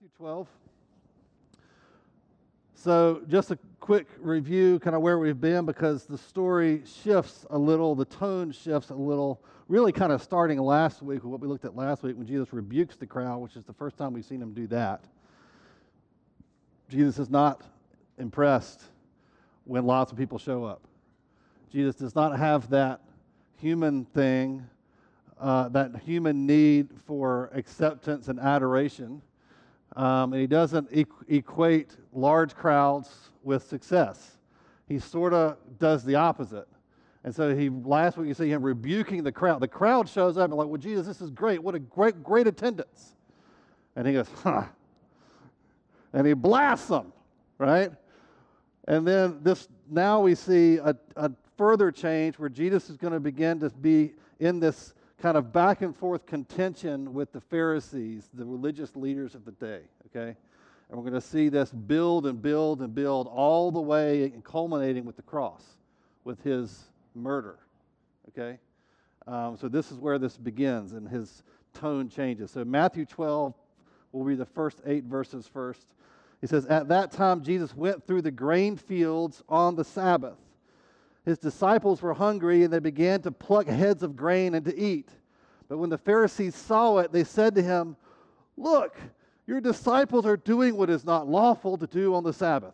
Matthew 12. So, just a quick review, kind of where we've been, because the story shifts a little, the tone shifts a little, really kind of starting last week with what we looked at last week when Jesus rebukes the crowd, which is the first time we've seen him do that. Jesus is not impressed when lots of people show up. Jesus does not have that human thing, uh, that human need for acceptance and adoration um, and he doesn't equ- equate large crowds with success. He sort of does the opposite. And so he last week you see him rebuking the crowd. The crowd shows up and like, well, Jesus, this is great. What a great, great attendance. And he goes, huh. And he blasts them, right? And then this now we see a, a further change where Jesus is going to begin to be in this kind of back and forth contention with the Pharisees, the religious leaders of the day, okay? And we're going to see this build and build and build all the way and culminating with the cross, with his murder, okay? Um, so this is where this begins and his tone changes. So Matthew 12 will be the first eight verses first. He says, At that time, Jesus went through the grain fields on the Sabbath his disciples were hungry and they began to pluck heads of grain and to eat. But when the Pharisees saw it, they said to him, Look, your disciples are doing what is not lawful to do on the Sabbath.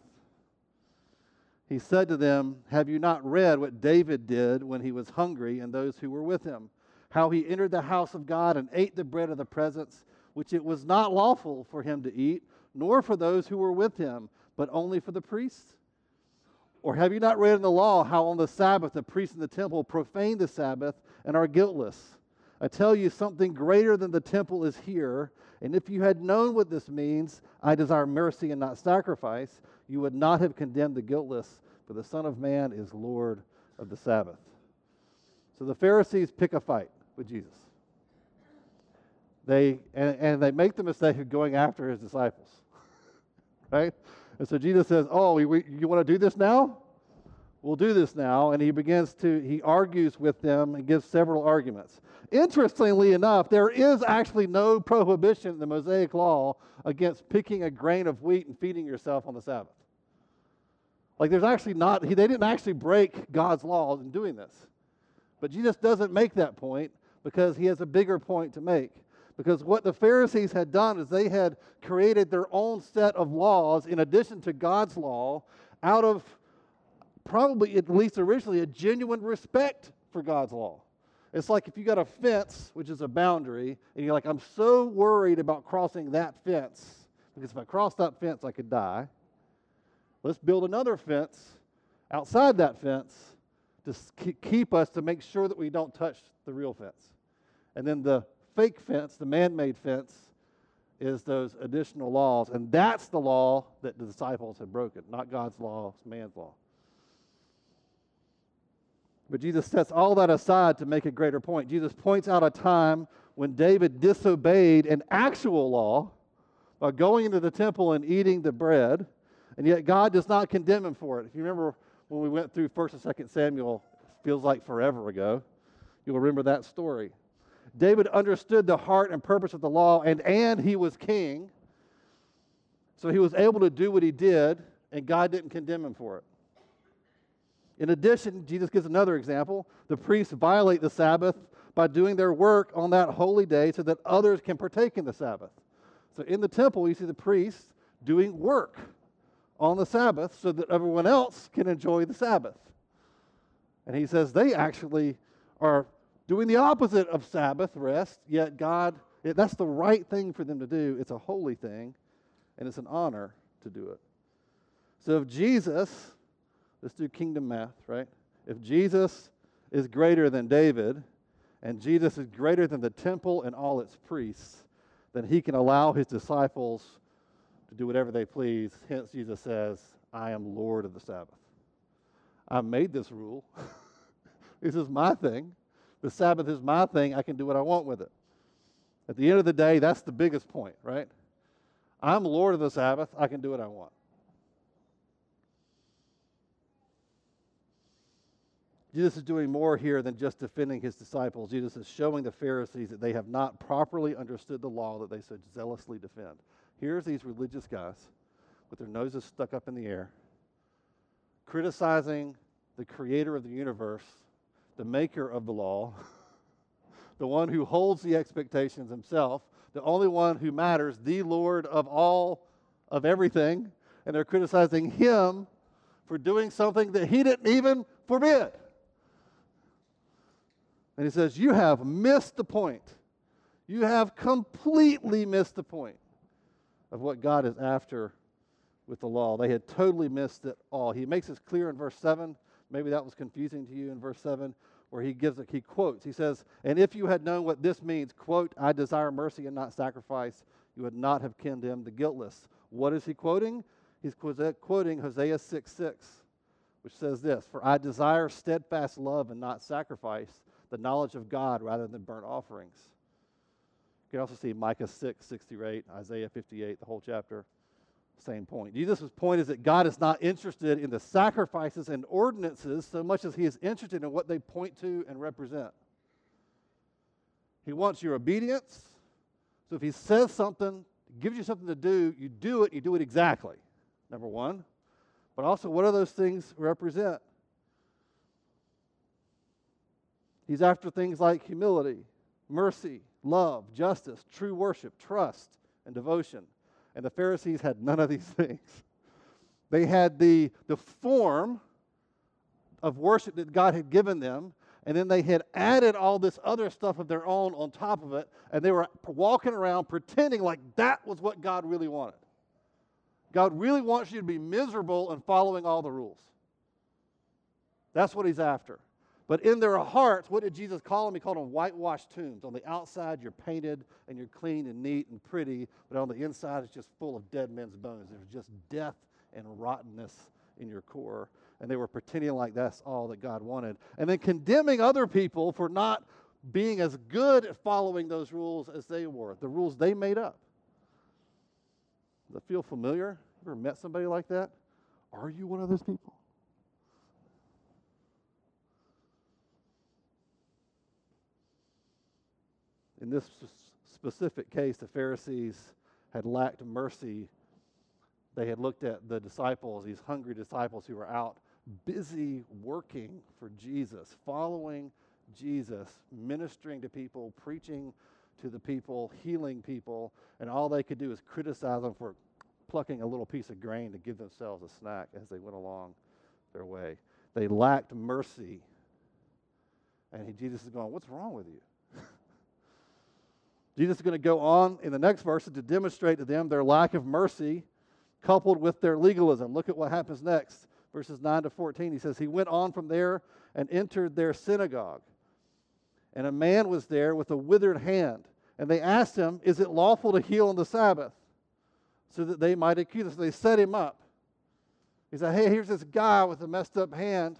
He said to them, Have you not read what David did when he was hungry and those who were with him? How he entered the house of God and ate the bread of the presence, which it was not lawful for him to eat, nor for those who were with him, but only for the priests? Or have you not read in the law how on the Sabbath the priests in the temple profane the Sabbath and are guiltless? I tell you, something greater than the temple is here. And if you had known what this means, I desire mercy and not sacrifice, you would not have condemned the guiltless, for the Son of Man is Lord of the Sabbath. So the Pharisees pick a fight with Jesus. They, and, and they make the mistake of going after his disciples. right? And so Jesus says, Oh, we, you want to do this now? We'll do this now. And he begins to, he argues with them and gives several arguments. Interestingly enough, there is actually no prohibition in the Mosaic law against picking a grain of wheat and feeding yourself on the Sabbath. Like there's actually not, they didn't actually break God's laws in doing this. But Jesus doesn't make that point because he has a bigger point to make. Because what the Pharisees had done is they had created their own set of laws in addition to God's law out of probably, at least originally, a genuine respect for God's law. It's like if you got a fence, which is a boundary, and you're like, I'm so worried about crossing that fence because if I cross that fence, I could die. Let's build another fence outside that fence to keep us to make sure that we don't touch the real fence. And then the fake fence, the man made fence, is those additional laws. And that's the law that the disciples had broken, not God's law, it's man's law. But Jesus sets all that aside to make a greater point. Jesus points out a time when David disobeyed an actual law by going into the temple and eating the bread, and yet God does not condemn him for it. If you remember when we went through 1st and 2nd Samuel, feels like forever ago, you'll remember that story. David understood the heart and purpose of the law, and, and he was king. So he was able to do what he did, and God didn't condemn him for it. In addition, Jesus gives another example. The priests violate the Sabbath by doing their work on that holy day so that others can partake in the Sabbath. So in the temple, you see the priests doing work on the Sabbath so that everyone else can enjoy the Sabbath. And he says they actually are doing the opposite of Sabbath rest, yet God, it, that's the right thing for them to do. It's a holy thing, and it's an honor to do it. So if Jesus, let's do kingdom math, right? If Jesus is greater than David, and Jesus is greater than the temple and all its priests, then he can allow his disciples to do whatever they please. Hence, Jesus says, I am Lord of the Sabbath. I made this rule. this is my thing. The Sabbath is my thing. I can do what I want with it. At the end of the day, that's the biggest point, right? I'm Lord of the Sabbath. I can do what I want. Jesus is doing more here than just defending his disciples. Jesus is showing the Pharisees that they have not properly understood the law that they so zealously defend. Here's these religious guys with their noses stuck up in the air, criticizing the creator of the universe, the maker of the law, the one who holds the expectations himself, the only one who matters, the Lord of all of everything, and they're criticizing him for doing something that he didn't even forbid. And he says, You have missed the point. You have completely missed the point of what God is after with the law. They had totally missed it all. He makes this clear in verse 7. Maybe that was confusing to you in verse 7, where he gives it, he quotes. He says, And if you had known what this means, quote, I desire mercy and not sacrifice, you would not have condemned the guiltless. What is he quoting? He's quoting Hosea 6 6, which says this For I desire steadfast love and not sacrifice, the knowledge of God rather than burnt offerings. You can also see Micah 6, 6 through 8, Isaiah 58, the whole chapter. Same point. Jesus' point is that God is not interested in the sacrifices and ordinances so much as he is interested in what they point to and represent. He wants your obedience. So if he says something, gives you something to do, you do it, you do it exactly. Number one. But also, what do those things represent? He's after things like humility, mercy, love, justice, true worship, trust, and devotion. And the Pharisees had none of these things. They had the, the form of worship that God had given them, and then they had added all this other stuff of their own on top of it, and they were walking around pretending like that was what God really wanted. God really wants you to be miserable and following all the rules. That's what He's after. But in their hearts, what did Jesus call them? He called them whitewashed tombs. On the outside, you're painted and you're clean and neat and pretty, but on the inside, it's just full of dead men's bones. There's just death and rottenness in your core. And they were pretending like that's all that God wanted. And then condemning other people for not being as good at following those rules as they were, the rules they made up. Does that feel familiar? You ever met somebody like that? Are you one of those people? In this specific case, the Pharisees had lacked mercy. They had looked at the disciples, these hungry disciples who were out busy working for Jesus, following Jesus, ministering to people, preaching to the people, healing people, and all they could do is criticize them for plucking a little piece of grain to give themselves a snack as they went along their way. They lacked mercy. And Jesus is going, What's wrong with you? Jesus is going to go on in the next verse to demonstrate to them their lack of mercy coupled with their legalism. Look at what happens next. Verses 9 to 14. He says, He went on from there and entered their synagogue. And a man was there with a withered hand. And they asked him, Is it lawful to heal on the Sabbath? So that they might accuse us. They set him up. He said, Hey, here's this guy with a messed up hand.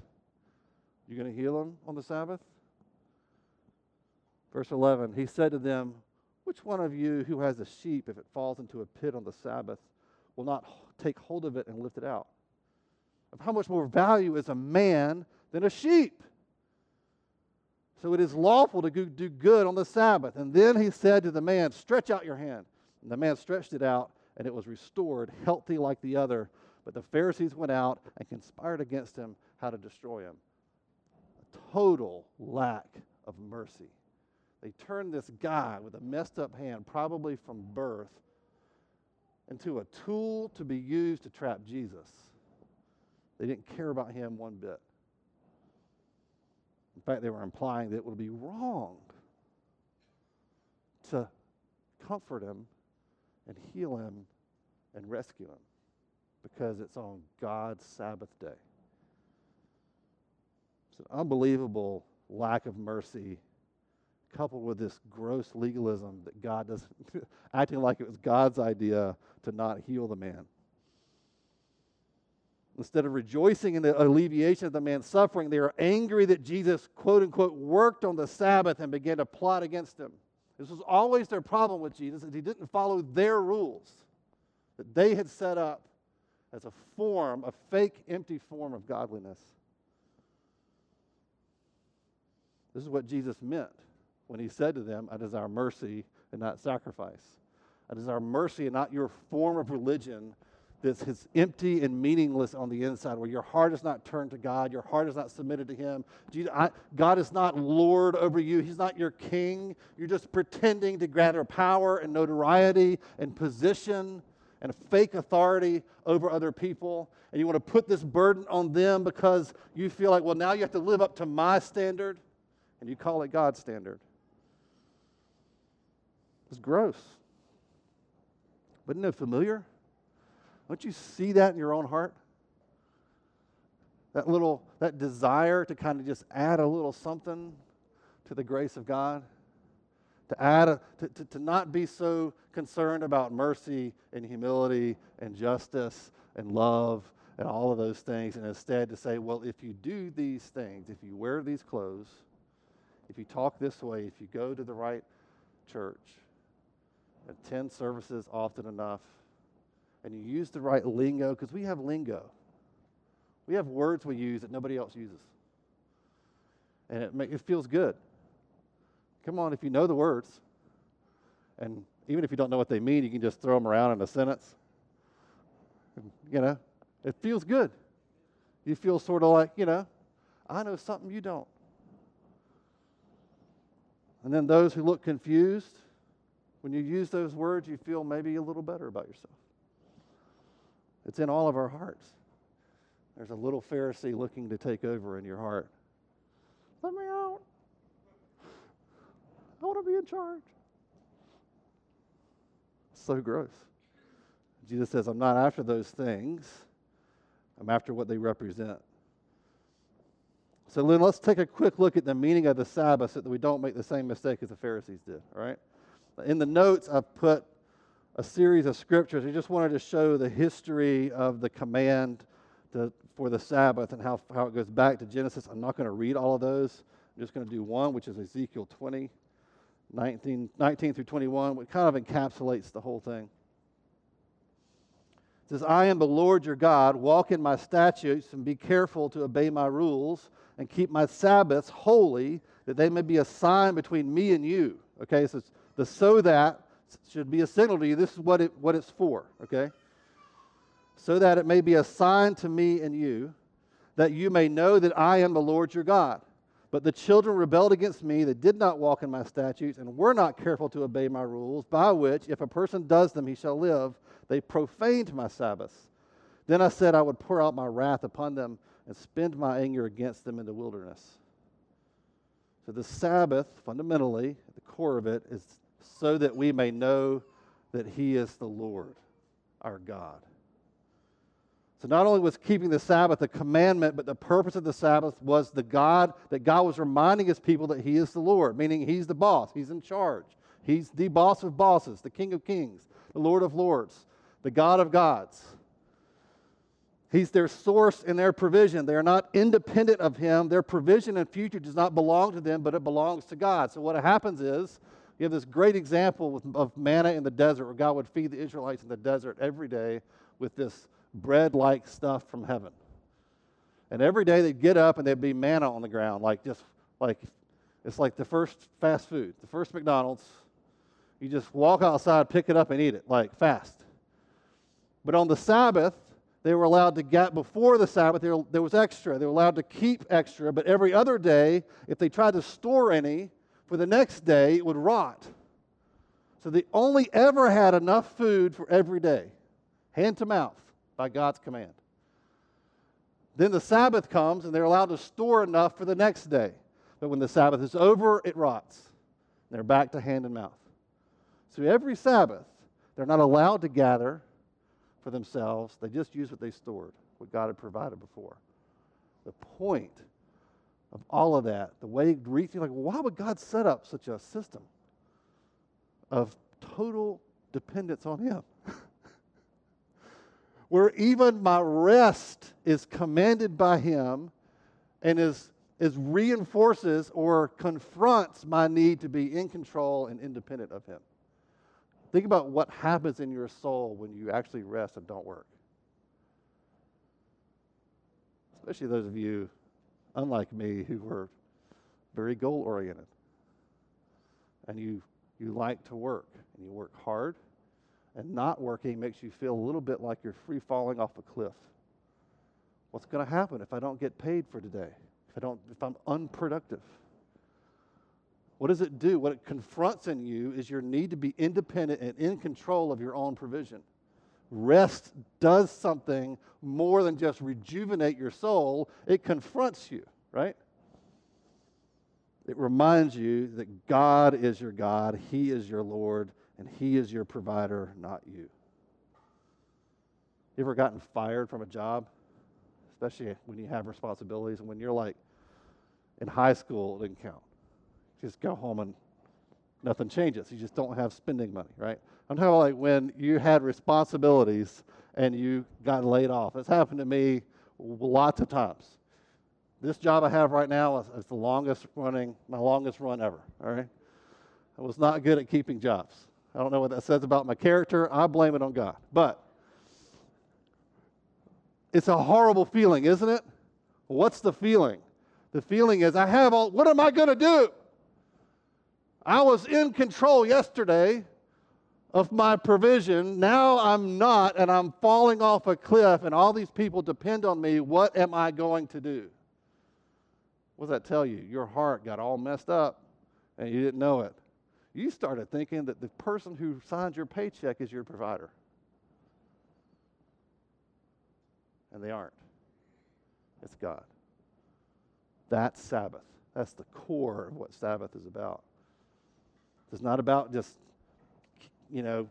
You going to heal him on the Sabbath? Verse 11, he said to them, which one of you who has a sheep, if it falls into a pit on the Sabbath, will not take hold of it and lift it out? Of how much more value is a man than a sheep? So it is lawful to do good on the Sabbath. And then he said to the man, Stretch out your hand. And the man stretched it out, and it was restored, healthy like the other. But the Pharisees went out and conspired against him how to destroy him. A total lack of mercy. They turned this guy with a messed up hand, probably from birth, into a tool to be used to trap Jesus. They didn't care about him one bit. In fact, they were implying that it would be wrong to comfort him and heal him and rescue him because it's on God's Sabbath day. It's an unbelievable lack of mercy coupled with this gross legalism that God doesn't, acting like it was God's idea to not heal the man. Instead of rejoicing in the alleviation of the man's suffering, they are angry that Jesus, quote unquote, worked on the Sabbath and began to plot against him. This was always their problem with Jesus, that he didn't follow their rules that they had set up as a form, a fake, empty form of godliness. This is what Jesus meant when he said to them, I desire mercy and not sacrifice. I desire mercy and not your form of religion that's is empty and meaningless on the inside, where your heart is not turned to God, your heart is not submitted to Him. God is not Lord over you, He's not your king. You're just pretending to gather power and notoriety and position and fake authority over other people. And you want to put this burden on them because you feel like, well, now you have to live up to my standard, and you call it God's standard. It's gross. But isn't it familiar? Don't you see that in your own heart? That little, that desire to kind of just add a little something to the grace of God? To add, a, to, to, to not be so concerned about mercy and humility and justice and love and all of those things, and instead to say, well, if you do these things, if you wear these clothes, if you talk this way, if you go to the right church, attend services often enough, and you use the right lingo, because we have lingo. We have words we use that nobody else uses. And it, make, it feels good. Come on, if you know the words, and even if you don't know what they mean, you can just throw them around in a sentence. You know, it feels good. You feel sort of like, you know, I know something you don't. And then those who look confused, when you use those words, you feel maybe a little better about yourself. It's in all of our hearts. There's a little Pharisee looking to take over in your heart. Let me out. I want to be in charge. So gross. Jesus says, I'm not after those things, I'm after what they represent. So then let's take a quick look at the meaning of the Sabbath so that we don't make the same mistake as the Pharisees did, all right? In the notes, I've put a series of scriptures. I just wanted to show the history of the command to, for the Sabbath and how, how it goes back to Genesis. I'm not going to read all of those. I'm just going to do one, which is Ezekiel 20, 19, 19 through 21, which kind of encapsulates the whole thing. It says, I am the Lord your God. Walk in my statutes and be careful to obey my rules and keep my Sabbaths holy, that they may be a sign between me and you. Okay, so the so that should be a signal to you. This is what, it, what it's for, okay? So that it may be a sign to me and you, that you may know that I am the Lord your God. But the children rebelled against me, they did not walk in my statutes, and were not careful to obey my rules, by which, if a person does them, he shall live. They profaned my Sabbaths. Then I said I would pour out my wrath upon them and spend my anger against them in the wilderness. So the Sabbath, fundamentally, at the core of it, is so that we may know that He is the Lord, our God. So not only was keeping the Sabbath a commandment, but the purpose of the Sabbath was the God that God was reminding his people that he is the Lord, meaning he's the boss, he's in charge. He's the boss of bosses, the King of kings, the Lord of lords, the God of gods. He's their source and their provision. They are not independent of him. Their provision and future does not belong to them, but it belongs to God. So what happens is you have this great example of manna in the desert where God would feed the Israelites in the desert every day with this bread like stuff from heaven. And every day they'd get up and there'd be manna on the ground, like just like it's like the first fast food, the first McDonald's. You just walk outside, pick it up, and eat it, like fast. But on the Sabbath, they were allowed to get before the Sabbath, there, there was extra. They were allowed to keep extra, but every other day, if they tried to store any, for the next day it would rot. So they only ever had enough food for every day, hand to mouth, by God's command. Then the Sabbath comes and they're allowed to store enough for the next day. But when the Sabbath is over, it rots. They're back to hand and mouth. So every Sabbath, they're not allowed to gather for themselves. They just use what they stored, what God had provided before. The point of all of that, the way it you're like, why would God set up such a system of total dependence on Him? Where even my rest is commanded by Him and is, is reinforces or confronts my need to be in control and independent of Him. Think about what happens in your soul when you actually rest and don't work. Especially those of you unlike me, who were very goal oriented. And you, you like to work, and you work hard, And not working makes you feel a little bit like you're free falling off a cliff. What's going to happen if I don't get paid for today? If I don't if I'm unproductive? What does it do? What it confronts in you is your need to be independent and in control of your own provision. Rest does something more than just rejuvenate your soul, it confronts you, right? It reminds you that God is your God, He is your Lord, and He is your provider, not you. You ever gotten fired from a job? Especially when you have responsibilities and when you're like in high school, it didn't count. just go home and nothing changes. You just don't have spending money, right? I'm talking about like when you had responsibilities and you got laid off. It's happened to me lots of times. This job I have right now is, is the longest running, my longest run ever, all right? I was not good at keeping jobs. I don't know what that says about my character. I blame it on God. But it's a horrible feeling, isn't it? What's the feeling? The feeling is, I have all, what am I going to do? I was in control yesterday of my provision. Now I'm not, and I'm falling off a cliff, and all these people depend on me. What am I going to do? What does that tell you? Your heart got all messed up, and you didn't know it. You started thinking that the person who signs your paycheck is your provider. And they aren't. It's God. That's Sabbath. That's the core of what Sabbath is about. It's not about just, you know,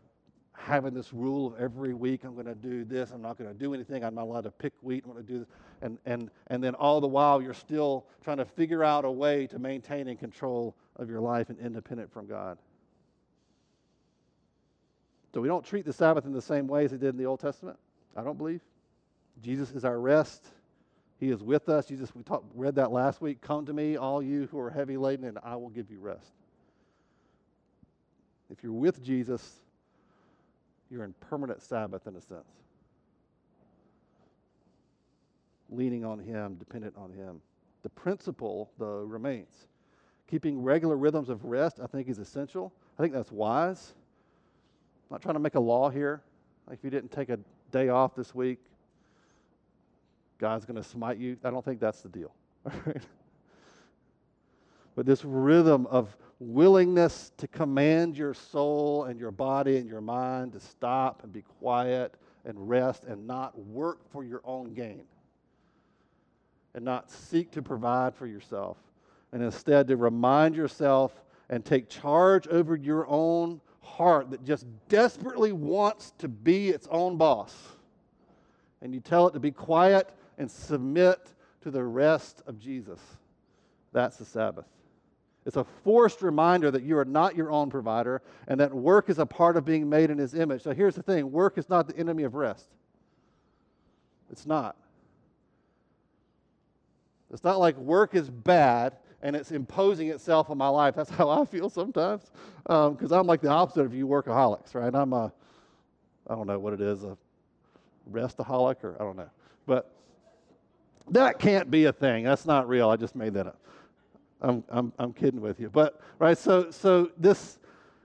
having this rule of every week I'm going to do this, I'm not going to do anything, I'm not allowed to pick wheat, I'm going to do this. And, and, and then all the while you're still trying to figure out a way to maintain and control of your life and independent from God. So we don't treat the Sabbath in the same way as they did in the Old Testament, I don't believe. Jesus is our rest. He is with us. Jesus, we talked, read that last week. Come to me, all you who are heavy laden, and I will give you rest. If you're with Jesus, you're in permanent Sabbath in a sense. Leaning on Him, dependent on Him. The principle, though, remains. Keeping regular rhythms of rest, I think, is essential. I think that's wise. I'm not trying to make a law here. Like if you didn't take a day off this week, God's going to smite you. I don't think that's the deal. but this rhythm of willingness to command your soul and your body and your mind to stop and be quiet and rest and not work for your own gain and not seek to provide for yourself and instead to remind yourself and take charge over your own heart that just desperately wants to be its own boss. And you tell it to be quiet and submit to the rest of Jesus. That's the Sabbath. It's a forced reminder that you are not your own provider and that work is a part of being made in His image. So here's the thing work is not the enemy of rest. It's not. It's not like work is bad and it's imposing itself on my life. That's how I feel sometimes because um, I'm like the opposite of you workaholics, right? I'm a, I don't know what it is, a restaholic or I don't know. But that can't be a thing. That's not real. I just made that up. I'm, I'm, I'm kidding with you. But, right, so, so this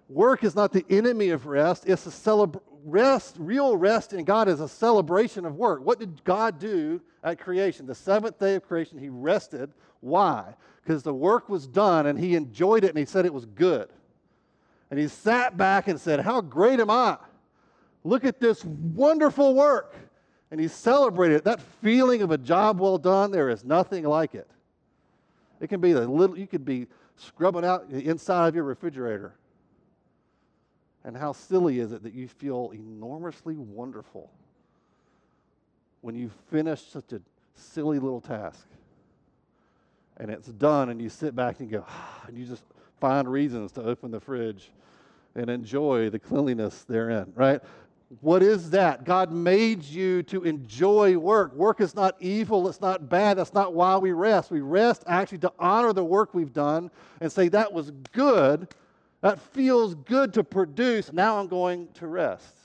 work is not the enemy of rest. It's a celebration. Rest, real rest in God is a celebration of work. What did God do at creation? The seventh day of creation, He rested. Why? Because the work was done and He enjoyed it and He said it was good. And He sat back and said, How great am I? Look at this wonderful work. And He celebrated. That feeling of a job well done, there is nothing like it. It can be the little, you could be scrubbing out the inside of your refrigerator. And how silly is it that you feel enormously wonderful when you finish such a silly little task? And it's done, and you sit back and go, and you just find reasons to open the fridge and enjoy the cleanliness therein, right? What is that? God made you to enjoy work. Work is not evil, it's not bad. That's not why we rest. We rest actually to honor the work we've done and say, that was good. That feels good to produce. Now I'm going to rest.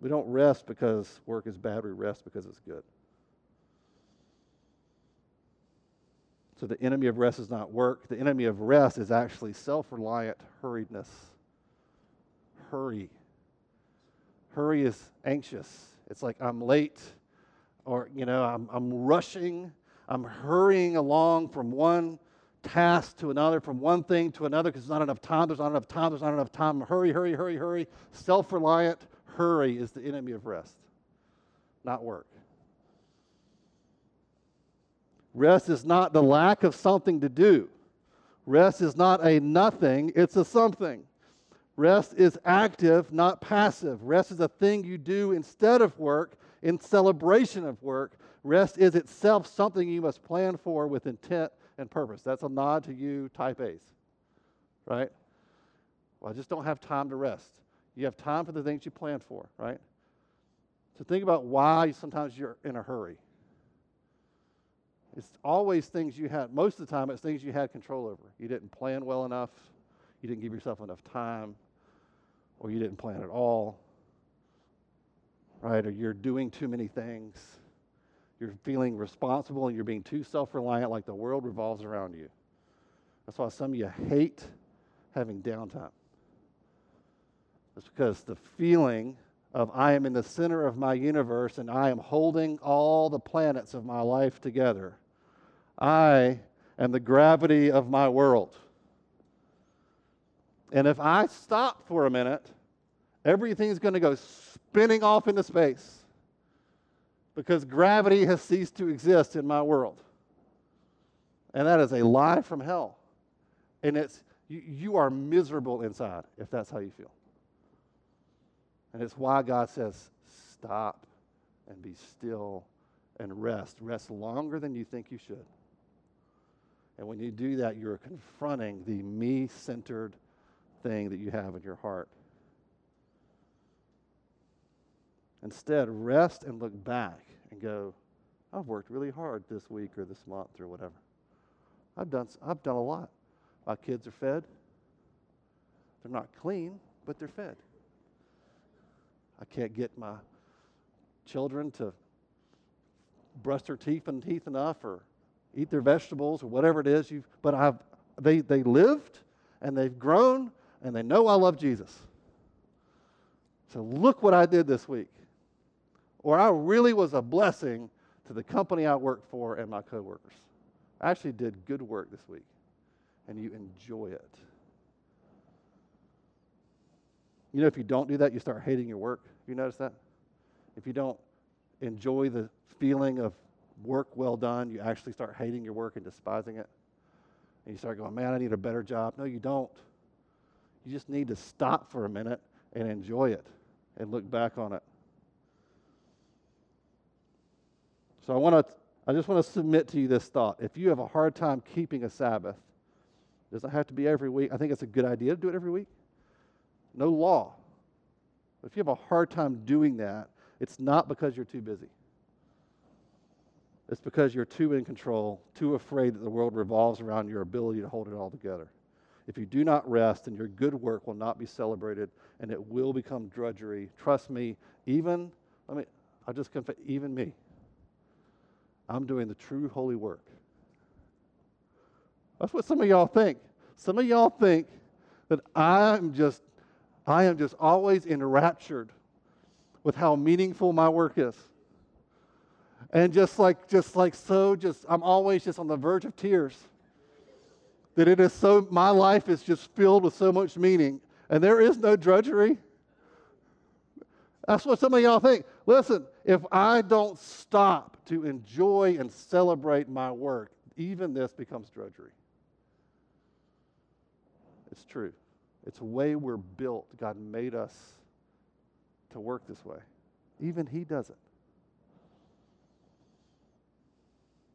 We don't rest because work is bad, we rest because it's good. So the enemy of rest is not work. The enemy of rest is actually self reliant hurriedness. Hurry. Hurry is anxious. It's like I'm late or, you know, I'm, I'm rushing. I'm hurrying along from one task to another, from one thing to another because there's not enough time. There's not enough time. There's not enough time. Hurry, hurry, hurry, hurry. Self reliant hurry is the enemy of rest, not work. Rest is not the lack of something to do. Rest is not a nothing, it's a something. Rest is active, not passive. Rest is a thing you do instead of work, in celebration of work. Rest is itself something you must plan for with intent and purpose. That's a nod to you, type A's, right? Well, I just don't have time to rest. You have time for the things you plan for, right? So think about why sometimes you're in a hurry. It's always things you had, most of the time, it's things you had control over. You didn't plan well enough, you didn't give yourself enough time, or you didn't plan at all, right? Or you're doing too many things. You're feeling responsible and you're being too self reliant, like the world revolves around you. That's why some of you hate having downtime. It's because the feeling of I am in the center of my universe and I am holding all the planets of my life together I am the gravity of my world. And if I stop for a minute, everything's going to go spinning off into space because gravity has ceased to exist in my world. And that is a lie from hell. And it's you, you are miserable inside if that's how you feel. And it's why God says, stop and be still and rest. Rest longer than you think you should. And when you do that, you're confronting the me centered thing that you have in your heart. Instead, rest and look back and go, I've worked really hard this week or this month or whatever. I've done, I've done a lot. My kids are fed. They're not clean, but they're fed. I can't get my children to brush their teeth and teeth enough or eat their vegetables or whatever it is. You've, but I've, they, they lived and they've grown and they know I love Jesus. So look what I did this week. Or I really was a blessing to the company I worked for and my coworkers. I actually did good work this week, and you enjoy it. You know, if you don't do that, you start hating your work. You notice that? If you don't enjoy the feeling of work well done, you actually start hating your work and despising it. And you start going, man, I need a better job. No, you don't. You just need to stop for a minute and enjoy it and look back on it. So I want to I just want to submit to you this thought. If you have a hard time keeping a Sabbath, it doesn't have to be every week. I think it's a good idea to do it every week. No law. If you have a hard time doing that, it's not because you're too busy. It's because you're too in control, too afraid that the world revolves around your ability to hold it all together. If you do not rest, then your good work will not be celebrated and it will become drudgery. Trust me, even, let me, I'll just confess, even me. I'm doing the true holy work. That's what some of y'all think. Some of y'all think that I'm just, I am just always enraptured with how meaningful my work is and just like just like so just i'm always just on the verge of tears that it is so my life is just filled with so much meaning. And there is no drudgery. That's what some of y'all think. Listen if i don't stop to enjoy and celebrate my work even this becomes drudgery. It's true. It's the way we're built. God made us to work this way. Even he does it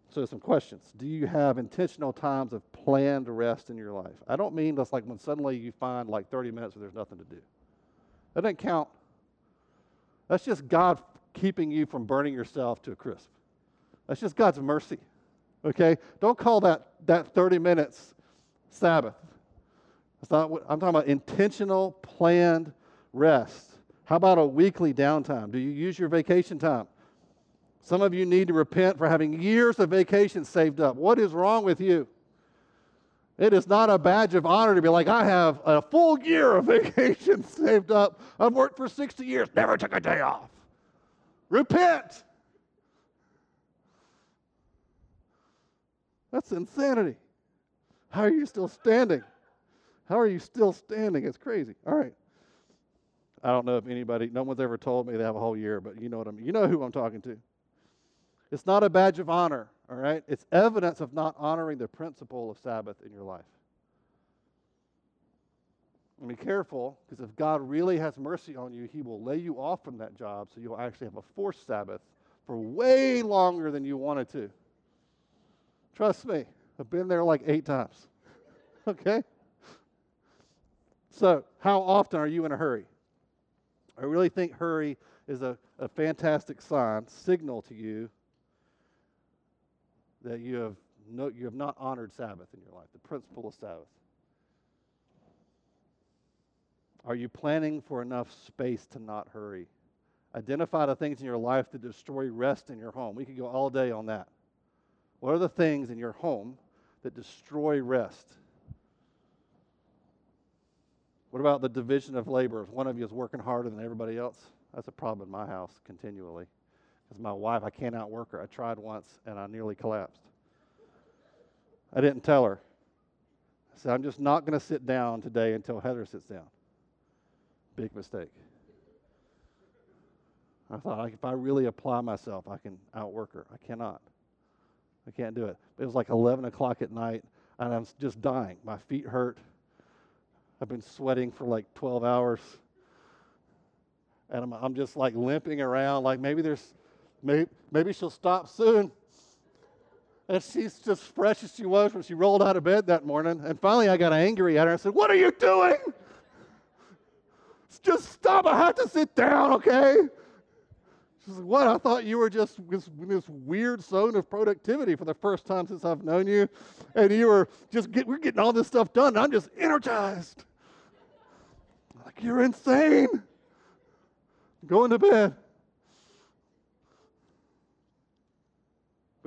So, some questions. Do you have intentional times of planned rest in your life? I don't mean that's like when suddenly you find like 30 minutes where there's nothing to do. That doesn't count. That's just God keeping you from burning yourself to a crisp. That's just God's mercy. Okay? Don't call that, that 30 minutes Sabbath. That's not what I'm talking about intentional, planned rest. How about a weekly downtime? Do you use your vacation time? Some of you need to repent for having years of vacation saved up. What is wrong with you? It is not a badge of honor to be like, I have a full year of vacation saved up. I've worked for 60 years, never took a day off. Repent. That's insanity. How are you still standing? How are you still standing? It's crazy. All right. I don't know if anybody, no one's ever told me they have a whole year, but you know what I mean. You know who I'm talking to. It's not a badge of honor, all right? It's evidence of not honoring the principle of Sabbath in your life. And be careful, because if God really has mercy on you, He will lay you off from that job so you'll actually have a forced Sabbath for way longer than you wanted to. Trust me, I've been there like eight times. okay? So, how often are you in a hurry? I really think hurry is a, a fantastic sign, signal to you that you have, no, you have not honored Sabbath in your life, the principle of Sabbath. Are you planning for enough space to not hurry? Identify the things in your life that destroy rest in your home. We could go all day on that. What are the things in your home that destroy rest? What about the division of labor? If one of you is working harder than everybody else, that's a problem in my house continually. Because my wife, I can't outwork her. I tried once and I nearly collapsed. I didn't tell her. I said, I'm just not going to sit down today until Heather sits down. Big mistake. I thought, if I really apply myself, I can outwork her. I cannot. I can't do it. It was like 11 o'clock at night, and I'm just dying. My feet hurt. I've been sweating for like 12 hours. And I'm, I'm just like limping around, like maybe there's, maybe, maybe she'll stop soon. And she's just fresh as she was when she rolled out of bed that morning. And finally, I got angry at her. I said, What are you doing? Just stop. I have to sit down, okay? She said, What? I thought you were just this, this weird zone of productivity for the first time since I've known you. And you were just, get, we're getting all this stuff done. I'm just energized. Like, you're insane. Going to bed.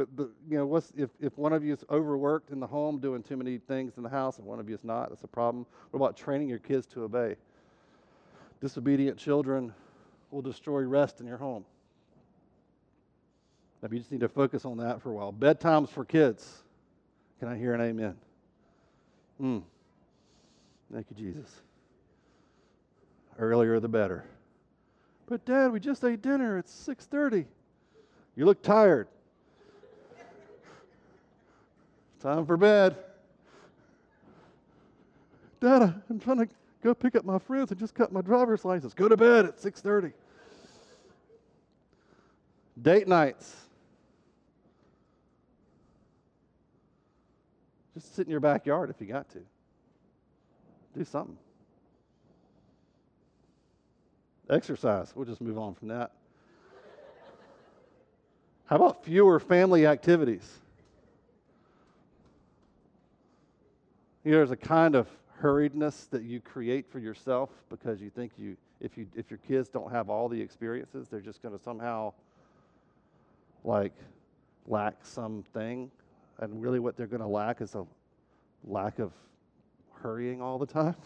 But, but you know, what's, if, if one of you is overworked in the home doing too many things in the house and one of you is not, that's a problem. What about training your kids to obey? Disobedient children will destroy rest in your home. Maybe you just need to focus on that for a while. Bedtimes for kids. Can I hear an amen? Hmm. Thank you, Jesus. Earlier the better. But Dad, we just ate dinner. It's 6:30. You look tired. Time for bed. Dada, I'm trying to go pick up my friends and just got my driver's license. Go to bed at 6:30. Date nights. Just sit in your backyard if you got to. Do something. Exercise. We'll just move on from that. How about fewer family activities? You know, there's a kind of hurriedness that you create for yourself because you think you if you if your kids don't have all the experiences, they're just going to somehow like lack something and really what they're going to lack is a lack of hurrying all the time.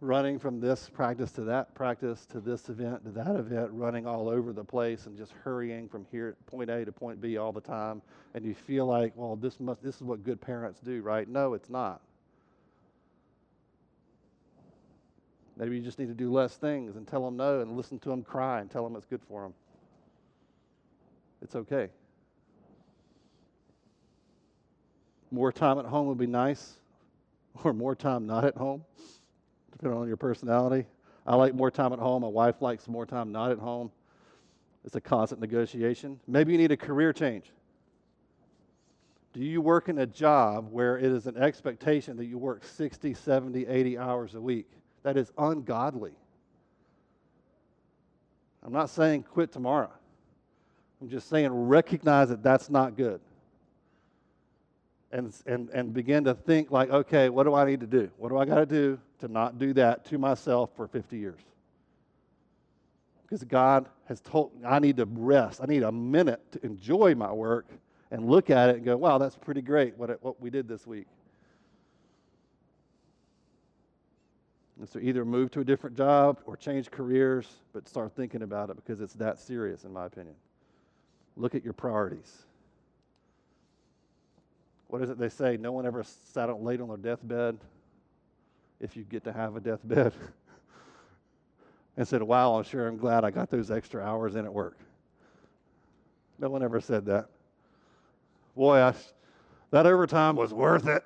running from this practice to that practice to this event to that event, running all over the place and just hurrying from here point A to point B all the time, and you feel like, well, this must this is what good parents do, right? No, it's not. Maybe you just need to do less things and tell them no and listen to them cry and tell them it's good for them. It's okay. More time at home would be nice, or more time not at home, depending on your personality. I like more time at home. My wife likes more time not at home. It's a constant negotiation. Maybe you need a career change. Do you work in a job where it is an expectation that you work 60, 70, 80 hours a week? That is ungodly. I'm not saying quit tomorrow. I'm just saying recognize that that's not good and, and, and begin to think like, okay, what do I need to do? What do I got to do to not do that to myself for 50 years? because God has told I need to rest. I need a minute to enjoy my work and look at it and go, wow, that's pretty great what, it, what we did this week. And so either move to a different job or change careers, but start thinking about it because it's that serious, in my opinion. Look at your priorities. What is it they say? No one ever sat out late on their deathbed if you get to have a deathbed. and said, Wow, I'm sure I'm glad I got those extra hours in at work. No one ever said that. Boy, I, that overtime was worth it.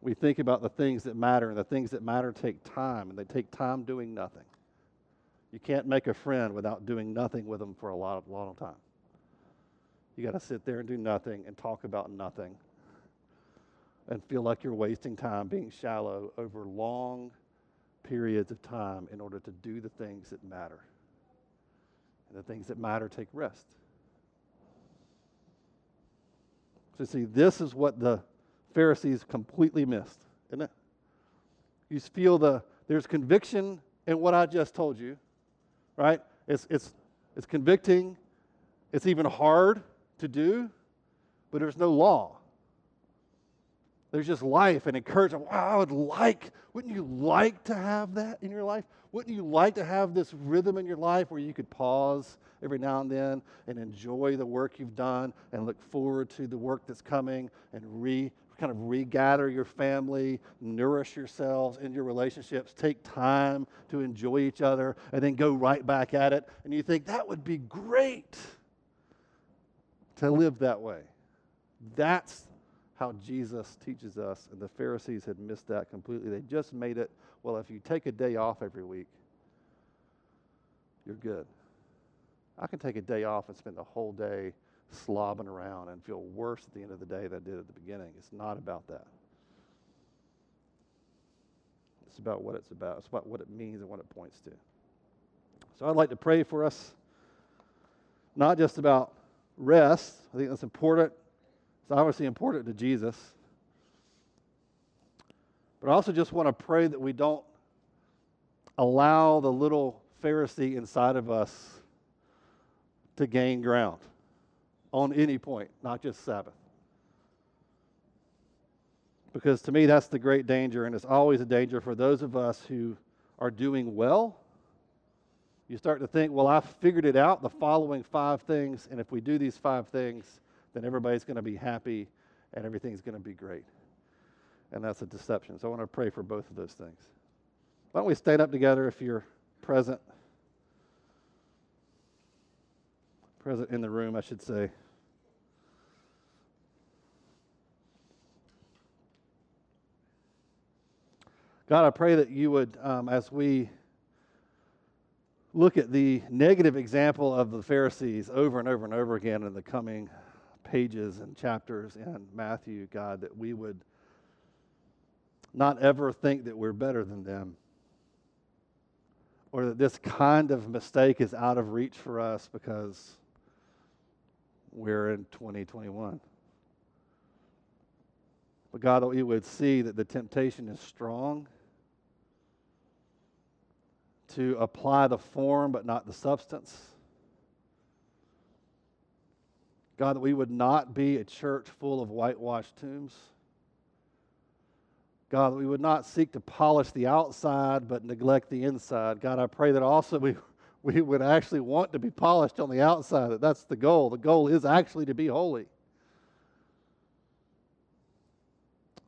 We think about the things that matter, and the things that matter take time, and they take time doing nothing. You can't make a friend without doing nothing with them for a lot of long time. You got to sit there and do nothing and talk about nothing and feel like you're wasting time being shallow over long periods of time in order to do the things that matter. And the things that matter take rest. So, see, this is what the Pharisees completely missed, isn't it? You feel the there's conviction in what I just told you, right? It's it's it's convicting. It's even hard to do, but there's no law. There's just life and encouragement. Wow, I would like, wouldn't you like to have that in your life? Wouldn't you like to have this rhythm in your life where you could pause every now and then and enjoy the work you've done and look forward to the work that's coming and re kind of regather your family, nourish yourselves in your relationships, take time to enjoy each other, and then go right back at it. And you think that would be great to live that way. That's how Jesus teaches us, and the Pharisees had missed that completely. They just made it, well, if you take a day off every week, you're good. I can take a day off and spend the whole day slobbing around and feel worse at the end of the day than I did at the beginning. It's not about that. It's about what it's about. It's about what it means and what it points to. So I'd like to pray for us, not just about rest. I think that's important. It's obviously important to Jesus. But I also just want to pray that we don't allow the little Pharisee inside of us to gain ground on any point, not just Sabbath. Because to me, that's the great danger, and it's always a danger for those of us who are doing well. You start to think, well, I've figured it out, the following five things, and if we do these five things, then everybody's going to be happy and everything's going to be great. And that's a deception. So I want to pray for both of those things. Why don't we stand up together if you're present? Present in the room, I should say. God, I pray that you would, um, as we look at the negative example of the Pharisees over and over and over again in the coming pages and chapters in Matthew, God, that we would not ever think that we're better than them or that this kind of mistake is out of reach for us because we're in 2021. But God, that we would see that the temptation is strong to apply the form but not the substance. God, that we would not be a church full of whitewashed tombs. God, that we would not seek to polish the outside but neglect the inside. God, I pray that also we, we would actually want to be polished on the outside, that's the goal. The goal is actually to be holy.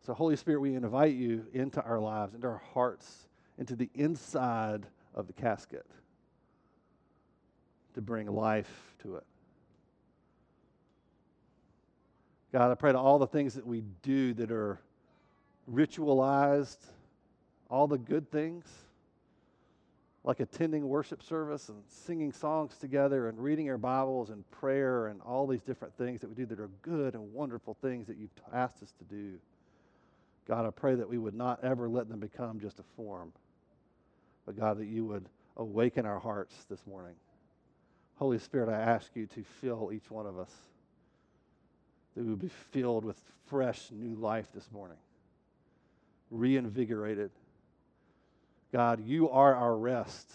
So, Holy Spirit, we invite you into our lives, into our hearts, into the inside of the casket to bring life to it. God, I pray to all the things that we do that are ritualized, all the good things, like attending worship service and singing songs together and reading our Bibles and prayer and all these different things that we do that are good and wonderful things that you've asked us to do. God, I pray that we would not ever let them become just a form but God, that you would awaken our hearts this morning. Holy Spirit, I ask you to fill each one of us, that we would be filled with fresh new life this morning, reinvigorated, God, you are our rest.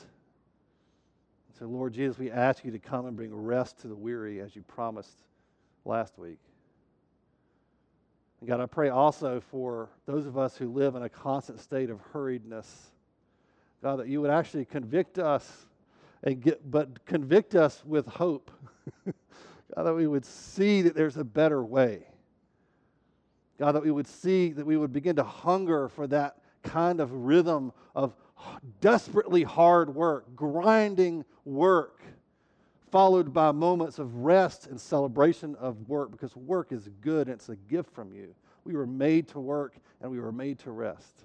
So, Lord Jesus, we ask you to come and bring rest to the weary as you promised last week. And God, I pray also for those of us who live in a constant state of hurriedness. God, that you would actually convict us and get, but convict us with hope. God, that we would see that there's a better way. God, that we would see, that we would begin to hunger for that kind of rhythm of desperately hard work, grinding work, followed by moments of rest and celebration of work because work is good and it's a gift from you. We were made to work and we were made to rest.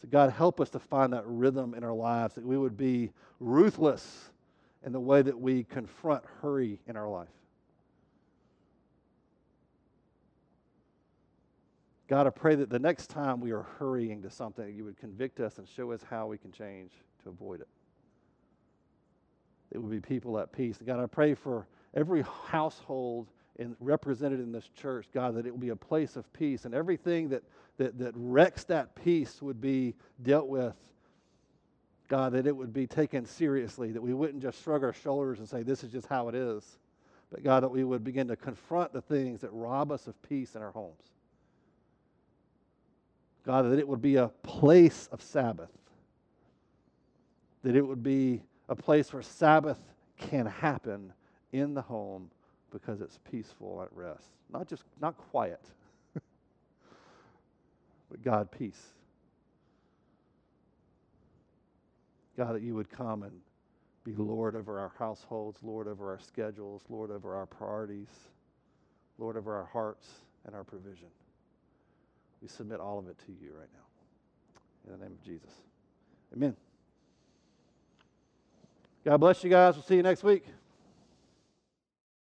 So, God, help us to find that rhythm in our lives, that we would be ruthless in the way that we confront hurry in our life. God, I pray that the next time we are hurrying to something, you would convict us and show us how we can change to avoid it. It would be people at peace. God, I pray for every household in, represented in this church, God, that it will be a place of peace and everything that, that, that wrecks that peace would be dealt with. God, that it would be taken seriously, that we wouldn't just shrug our shoulders and say, this is just how it is. But God, that we would begin to confront the things that rob us of peace in our homes. God, that it would be a place of Sabbath, that it would be a place where Sabbath can happen in the home because it's peaceful at rest. Not just, not quiet, but God, peace. God, that you would come and be Lord over our households, Lord over our schedules, Lord over our priorities, Lord over our hearts and our provision. We submit all of it to you right now. In the name of Jesus. Amen. God bless you guys. We'll see you next week.